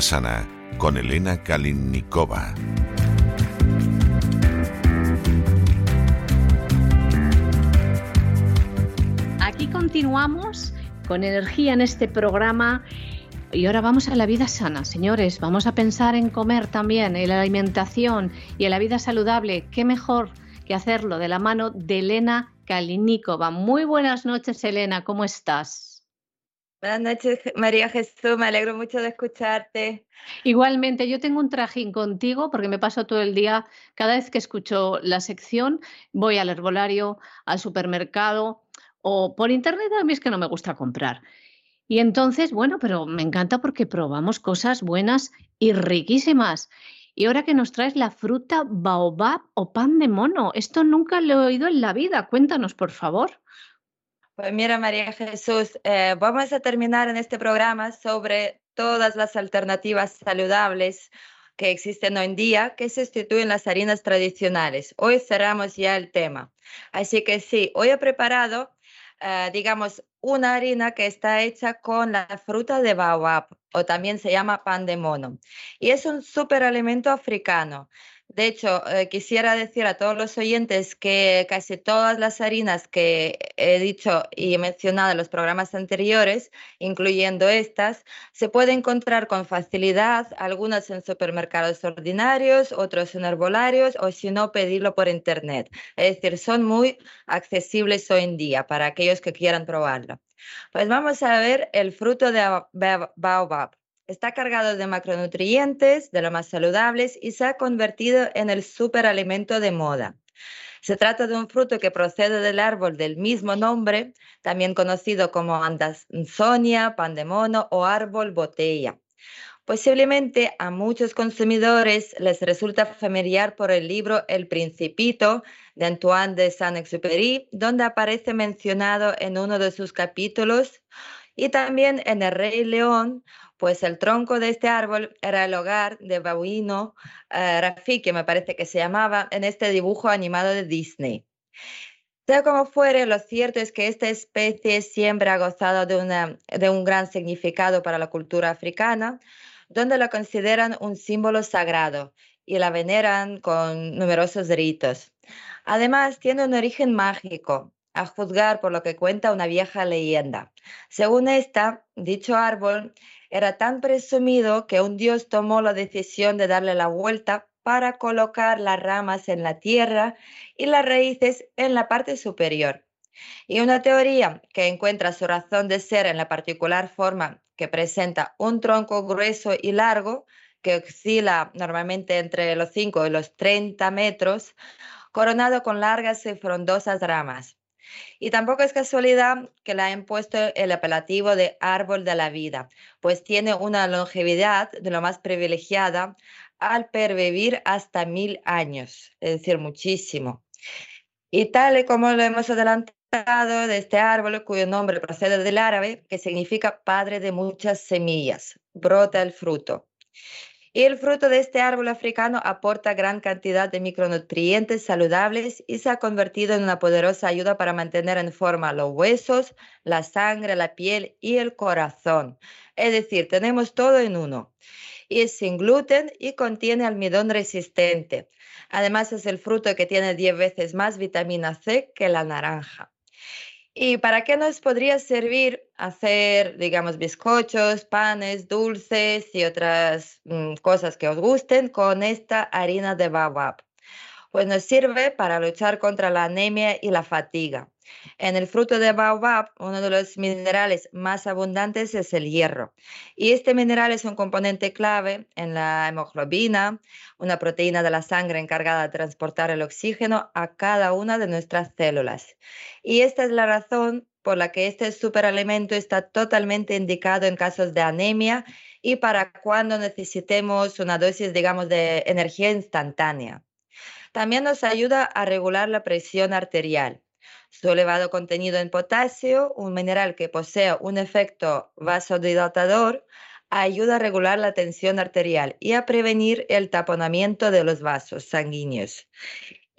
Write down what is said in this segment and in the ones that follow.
Sana con Elena Kalinnikova. Aquí continuamos con energía en este programa. Y ahora vamos a la vida sana, señores. Vamos a pensar en comer también, en la alimentación y en la vida saludable. ¿Qué mejor que hacerlo de la mano de Elena Kalinikova? Muy buenas noches, Elena. ¿Cómo estás? Buenas noches, María Jesús, me alegro mucho de escucharte. Igualmente, yo tengo un trajín contigo porque me paso todo el día, cada vez que escucho la sección, voy al herbolario, al supermercado o por internet, a mí es que no me gusta comprar. Y entonces, bueno, pero me encanta porque probamos cosas buenas y riquísimas. Y ahora que nos traes la fruta baobab o pan de mono, esto nunca lo he oído en la vida. Cuéntanos, por favor. Pues mira, María Jesús, eh, vamos a terminar en este programa sobre todas las alternativas saludables que existen hoy en día que sustituyen las harinas tradicionales. Hoy cerramos ya el tema. Así que sí, hoy he preparado, eh, digamos, una harina que está hecha con la fruta de baobab. o también se llama pan de mono. Y es un superalimento africano. De hecho, eh, quisiera decir a todos los oyentes que casi todas las harinas que he dicho y he mencionado en los programas anteriores, incluyendo estas, se pueden encontrar con facilidad, algunas en supermercados ordinarios, otros en herbolarios o si no, pedirlo por internet. Es decir, son muy accesibles hoy en día para aquellos que quieran probarlo. Pues vamos a ver el fruto de baobab. Está cargado de macronutrientes, de lo más saludables, y se ha convertido en el superalimento de moda. Se trata de un fruto que procede del árbol del mismo nombre, también conocido como andazonia, pan de mono o árbol botella. Posiblemente a muchos consumidores les resulta familiar por el libro El Principito de Antoine de Saint-Exupéry, donde aparece mencionado en uno de sus capítulos, y también en El Rey León pues el tronco de este árbol era el hogar de Babuino uh, Rafiki, que me parece que se llamaba, en este dibujo animado de Disney. Sea como fuere, lo cierto es que esta especie siempre ha gozado de, de un gran significado para la cultura africana, donde la consideran un símbolo sagrado y la veneran con numerosos ritos. Además, tiene un origen mágico, a juzgar por lo que cuenta una vieja leyenda. Según esta, dicho árbol era tan presumido que un dios tomó la decisión de darle la vuelta para colocar las ramas en la tierra y las raíces en la parte superior. Y una teoría que encuentra su razón de ser en la particular forma que presenta un tronco grueso y largo, que oscila normalmente entre los 5 y los 30 metros, coronado con largas y frondosas ramas. Y tampoco es casualidad que le hayan puesto el apelativo de árbol de la vida, pues tiene una longevidad de lo más privilegiada al pervivir hasta mil años, es decir, muchísimo. Y tal y como lo hemos adelantado de este árbol, cuyo nombre procede del árabe, que significa padre de muchas semillas, brota el fruto. Y el fruto de este árbol africano aporta gran cantidad de micronutrientes saludables y se ha convertido en una poderosa ayuda para mantener en forma los huesos, la sangre, la piel y el corazón. Es decir, tenemos todo en uno. Y es sin gluten y contiene almidón resistente. Además es el fruto que tiene 10 veces más vitamina C que la naranja. ¿Y para qué nos podría servir hacer, digamos, bizcochos, panes, dulces y otras mm, cosas que os gusten con esta harina de baobab? Pues nos sirve para luchar contra la anemia y la fatiga. En el fruto de baobab, uno de los minerales más abundantes es el hierro. Y este mineral es un componente clave en la hemoglobina, una proteína de la sangre encargada de transportar el oxígeno a cada una de nuestras células. Y esta es la razón por la que este superalimento está totalmente indicado en casos de anemia y para cuando necesitemos una dosis, digamos, de energía instantánea. También nos ayuda a regular la presión arterial. Su elevado contenido en potasio, un mineral que posee un efecto vasodilatador, ayuda a regular la tensión arterial y a prevenir el taponamiento de los vasos sanguíneos.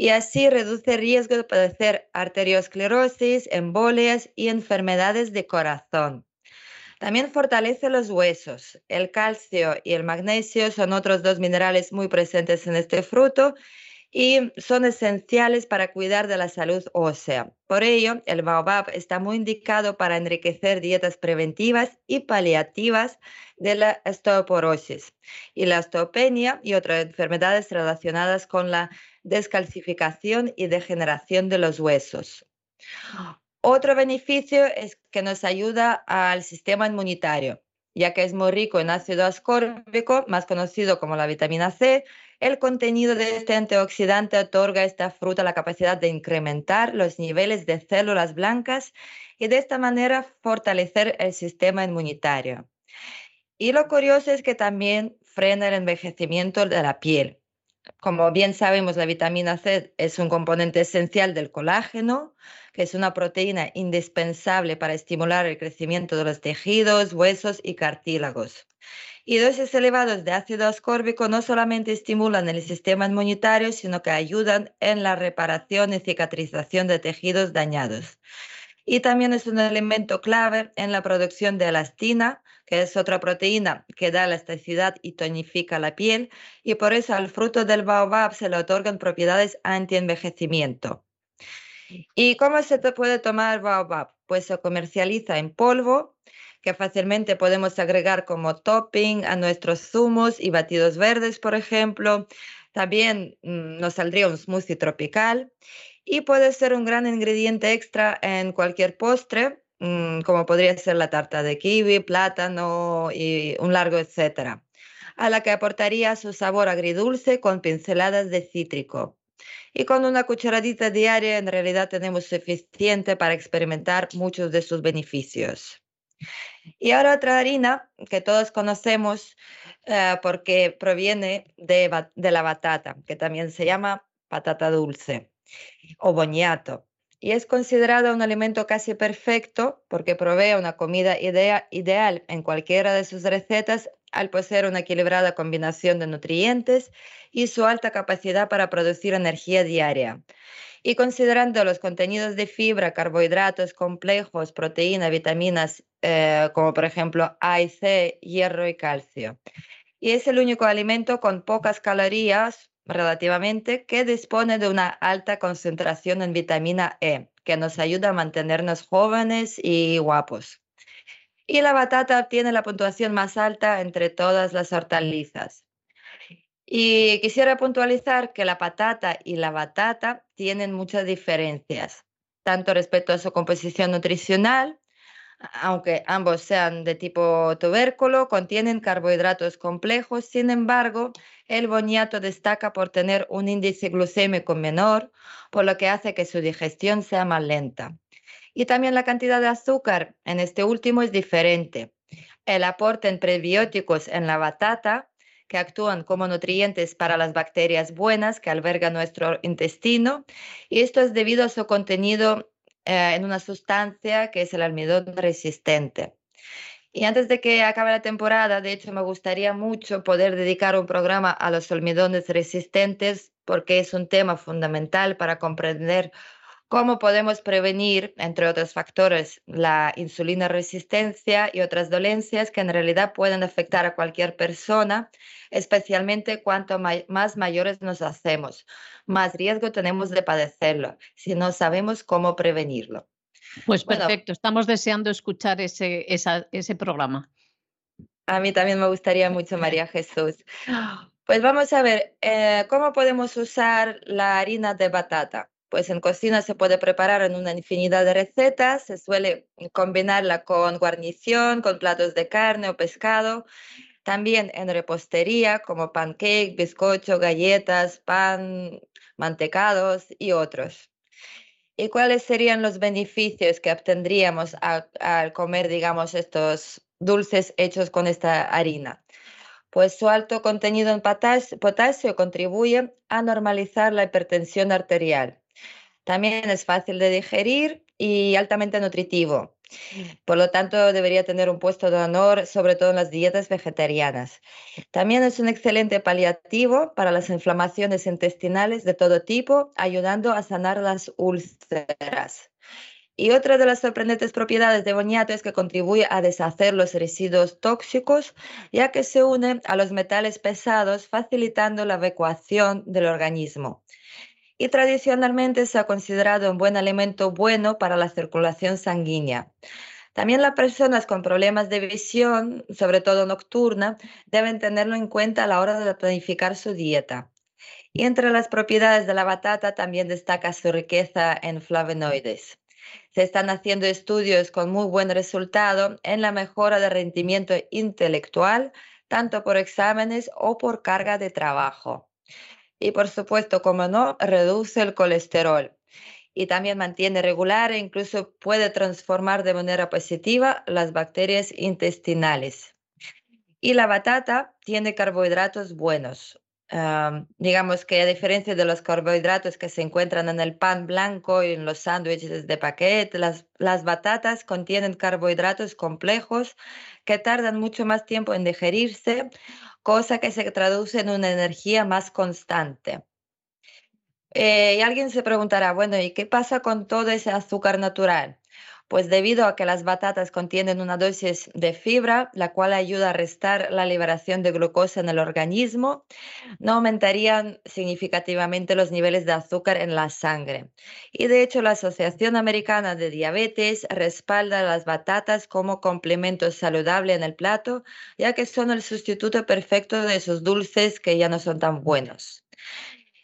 Y así reduce el riesgo de padecer arteriosclerosis, embolias y enfermedades de corazón. También fortalece los huesos. El calcio y el magnesio son otros dos minerales muy presentes en este fruto y son esenciales para cuidar de la salud ósea. Por ello, el baobab está muy indicado para enriquecer dietas preventivas y paliativas de la osteoporosis y la osteopenia y otras enfermedades relacionadas con la descalcificación y degeneración de los huesos. Otro beneficio es que nos ayuda al sistema inmunitario, ya que es muy rico en ácido ascórbico, más conocido como la vitamina C, el contenido de este antioxidante otorga a esta fruta la capacidad de incrementar los niveles de células blancas y de esta manera fortalecer el sistema inmunitario. Y lo curioso es que también frena el envejecimiento de la piel. Como bien sabemos, la vitamina C es un componente esencial del colágeno, que es una proteína indispensable para estimular el crecimiento de los tejidos, huesos y cartílagos. Y dosis elevadas de ácido ascórbico no solamente estimulan el sistema inmunitario, sino que ayudan en la reparación y cicatrización de tejidos dañados. Y también es un elemento clave en la producción de elastina, que es otra proteína que da elasticidad y tonifica la piel, y por eso al fruto del baobab se le otorgan propiedades anti-envejecimiento. ¿Y cómo se puede tomar baobab? Pues se comercializa en polvo, que fácilmente podemos agregar como topping a nuestros zumos y batidos verdes, por ejemplo. También mm, nos saldría un smoothie tropical y puede ser un gran ingrediente extra en cualquier postre, mm, como podría ser la tarta de kiwi, plátano y un largo etcétera, a la que aportaría su sabor agridulce con pinceladas de cítrico. Y con una cucharadita diaria en realidad tenemos suficiente para experimentar muchos de sus beneficios. Y ahora otra harina que todos conocemos eh, porque proviene de, de, la batata, que también se llama patata dulce o boñato. Y es considerado un alimento casi perfecto porque provee una comida ideal en cualquiera de sus recetas al poseer una equilibrada combinación de nutrientes y su alta capacidad para producir energía diaria. Y considerando los contenidos de fibra, carbohidratos complejos, proteínas, vitaminas, eh, como por ejemplo A y C, hierro y calcio. Y es el único alimento con pocas calorías relativamente que dispone de una alta concentración en vitamina E, que nos ayuda a mantenernos jóvenes y guapos. Y la batata tiene la puntuación más alta entre todas las hortalizas. Y quisiera puntualizar que la patata y la batata tienen muchas diferencias, tanto respecto a su composición nutricional, aunque ambos sean de tipo tubérculo, contienen carbohidratos complejos. Sin embargo, el boniato destaca por tener un índice glucémico menor, por lo que hace que su digestión sea más lenta. Y también la cantidad de azúcar en este último es diferente. El aporte en prebióticos en la batata que actúan como nutrientes para las bacterias buenas que alberga nuestro intestino. Y esto es debido a su contenido eh, en una sustancia que es el almidón resistente. Y antes de que acabe la temporada, de hecho, me gustaría mucho poder dedicar un programa a los almidones resistentes porque es un tema fundamental para comprender cómo podemos prevenir, entre otros factores, la insulina resistencia y otras dolencias que en realidad pueden afectar a cualquier persona, especialmente cuanto más mayores nos hacemos. Más riesgo tenemos de padecerlo si no sabemos cómo prevenirlo. Pues perfecto, estamos deseando escuchar ese, ese programa. A mí también me gustaría mucho, María Jesús. Pues vamos a ver, eh, ¿cómo podemos usar la harina de batata? Pues en cocina se puede preparar en una infinidad de recetas, se suele combinarla con guarnición, con platos de carne o pescado, también en repostería como pancake, bizcocho, galletas, pan, mantecados y otros. ¿Y cuáles serían los beneficios que obtendríamos al comer, digamos, estos dulces hechos con esta harina? Pues su alto contenido en potasio contribuye a normalizar la hipertensión arterial también es fácil de digerir y altamente nutritivo. Por lo tanto, debería tener un puesto de honor, sobre todo en las dietas vegetarianas. También es un excelente paliativo para las inflamaciones intestinales de todo tipo, ayudando a sanar las úlceras. Y otra de las sorprendentes propiedades de boniato es que contribuye a deshacer los residuos tóxicos, ya que se une a los metales pesados, facilitando la evacuación del organismo y tradicionalmente se ha considerado un buen alimento bueno para la circulación sanguínea. También las personas con problemas de visión, sobre todo nocturna, deben tenerlo en cuenta a la hora de planificar su dieta. Y entre las propiedades de la batata también destaca su riqueza en flavonoides. Se están haciendo estudios con muy buen resultado en la mejora del rendimiento intelectual, tanto por exámenes o por carga de trabajo. Y por supuesto, como no, reduce el colesterol y también mantiene regular e incluso puede transformar de manera positiva las bacterias intestinales. Y la batata tiene carbohidratos buenos. digamos que a diferencia de los carbohidratos que se encuentran en el pan blanco y en los sándwiches de paquete, las, las batatas contienen carbohidratos complejos que tardan mucho más tiempo en digerirse cosa que se traduce en una energía más constante. Eh, y alguien se preguntará, bueno, ¿y qué pasa con todo ese azúcar natural? Pues debido a que las batatas contienen una dosis de fibra, la cual ayuda a restar la liberación de glucosa en el organismo, no aumentarían significativamente los niveles de azúcar en la sangre. Y de hecho, la Asociación Americana de Diabetes respalda las batatas como complemento saludable en el plato, ya que son el sustituto perfecto de esos dulces que ya no son tan buenos.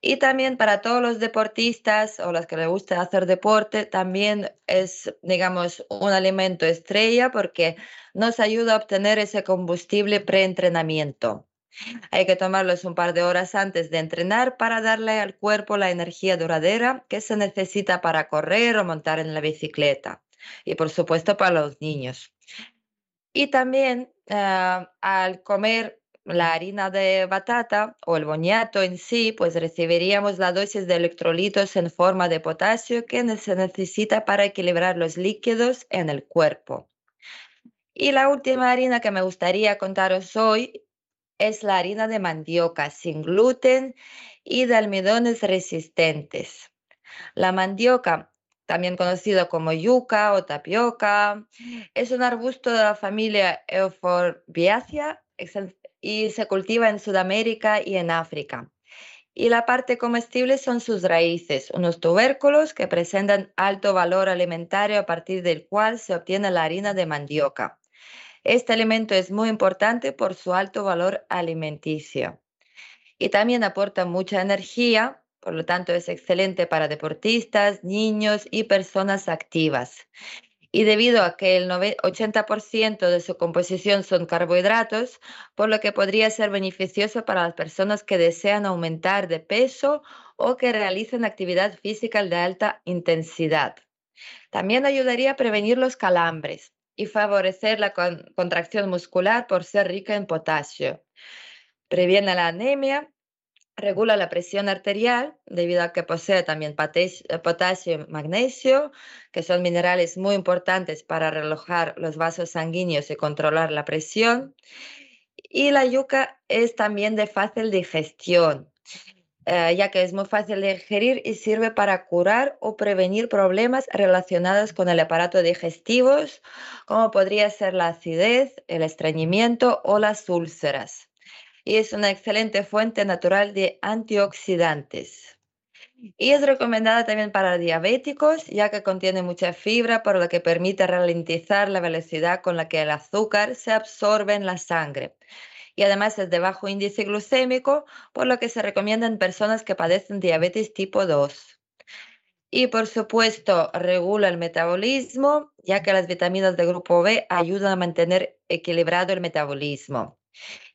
Y también para todos los deportistas o los que les gusta hacer deporte, también es, digamos, un alimento estrella porque nos ayuda a obtener ese combustible preentrenamiento. Hay que tomarlos un par de horas antes de entrenar para darle al cuerpo la energía duradera que se necesita para correr o montar en la bicicleta. Y por supuesto para los niños. Y también ah, al comer la harina de batata o el boñato en sí, pues recibiríamos la dosis de electrolitos en forma de potasio que se necesita para equilibrar los líquidos en el cuerpo. Y la última harina que me gustaría contaros hoy es la harina de mandioca sin gluten y de almidones resistentes. La mandioca, también conocido como yuca o tapioca, es un arbusto de la familia Euphorbiaceae y se cultiva en Sudamérica y en África. Y la parte comestible son sus raíces, unos tubérculos que presentan alto valor alimentario a partir del cual se obtiene la harina de mandioca. Este alimento es muy importante por su alto valor alimenticio. Y también aporta mucha energía, por lo tanto es excelente para deportistas, niños y personas activas y debido a que el 80% de su composición son carbohidratos, por lo que podría ser beneficioso para las personas que desean aumentar de peso o que realicen actividad física de alta intensidad. También ayudaría a prevenir los calambres y favorecer la contracción muscular por ser rica en potasio. Previene la anemia regula la presión arterial debido a que posee también potasio y magnesio, que son minerales muy importantes para relojar los vasos sanguíneos y controlar la presión. Y la yuca es también de fácil digestión, eh, ya que es muy fácil de digerir y sirve para curar o prevenir problemas relacionados con el aparato digestivo, como podría ser la acidez, el estreñimiento o las úlceras y es una excelente fuente natural de antioxidantes. Y es recomendada también para diabéticos, ya que contiene mucha fibra, por lo que permite ralentizar la velocidad con la que el azúcar se absorbe en la sangre. Y además es de bajo índice glucémico, por lo que se recomienda en personas que padecen diabetes tipo 2. Y por supuesto, regula el metabolismo, ya que las vitaminas del grupo B ayudan a mantener equilibrado el metabolismo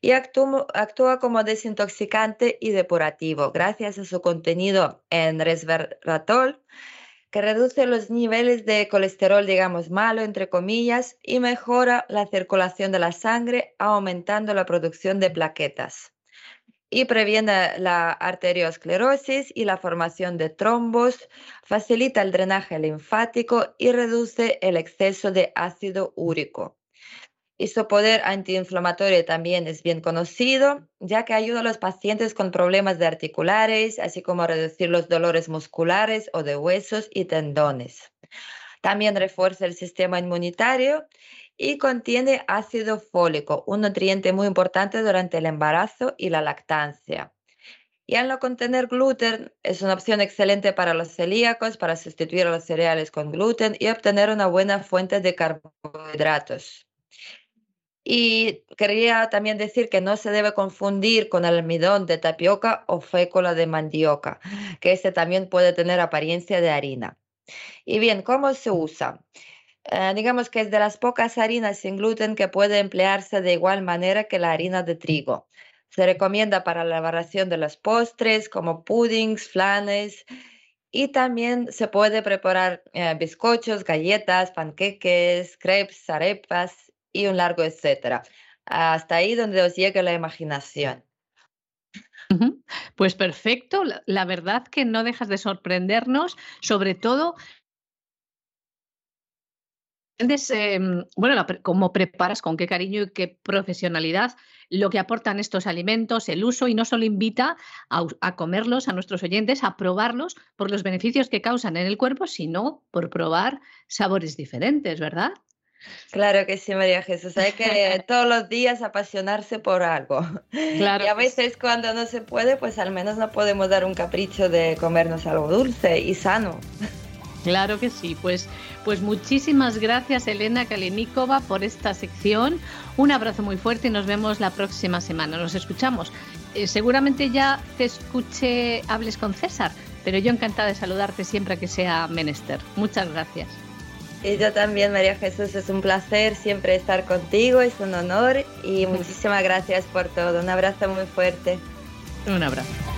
y actúa, como desintoxicante y depurativo gracias a su contenido en resveratrol que reduce los niveles de colesterol, digamos, malo, entre comillas, y mejora la circulación de la sangre, aumentando la producción de plaquetas. Y previene la arteriosclerosis y la formación de trombos, facilita el drenaje linfático y reduce el exceso de ácido úrico y su poder antiinflamatorio también es bien conocido, ya que ayuda a los pacientes con problemas de articulares, así como a reducir los dolores musculares o de huesos y tendones. También refuerza el sistema inmunitario y contiene ácido fólico, un nutriente muy importante durante el embarazo y la lactancia. Y al no contener gluten, es una opción excelente para los celíacos, para sustituir los cereales con gluten y obtener una buena fuente de carbohidratos. Y quería también decir que no se debe confundir con el almidón de tapioca o fécula de mandioca, que este también puede tener apariencia de harina. Y bien, ¿cómo se usa? Eh, digamos que es de las pocas harinas sin gluten que puede emplearse de igual manera que la harina de trigo. Se recomienda para la elaboración de los postres como puddings, flanes y también se puede preparar eh, bizcochos, galletas, panqueques, crepes, arepas y un largo etcétera. Hasta ahí donde os llegue la imaginación. Pues perfecto, la verdad que no dejas de sorprendernos, sobre todo Em, bueno, cómo preparas, con qué cariño y qué profesionalidad lo que aportan estos alimentos, el uso, y no solo invita a, comerlos a nuestros oyentes, a probarlos por los beneficios que causan en el cuerpo, sino por probar sabores diferentes, ¿verdad? Claro que sí, María Jesús. Hay que todos los días apasionarse por algo. Claro. Y a veces cuando no se puede, pues al menos no podemos dar un capricho de comernos algo dulce y sano. Claro que sí, pues, pues muchísimas gracias Elena Kalinikova por esta sección. Un abrazo muy fuerte y nos vemos la próxima semana. Nos escuchamos. Eh, seguramente ya te escuche, hables con César, pero yo encantada de saludarte siempre que sea menester. Muchas gracias. Y yo también, María Jesús, es un placer siempre estar contigo, es un honor y muchísimas gracias por todo. Un abrazo muy fuerte. Un abrazo.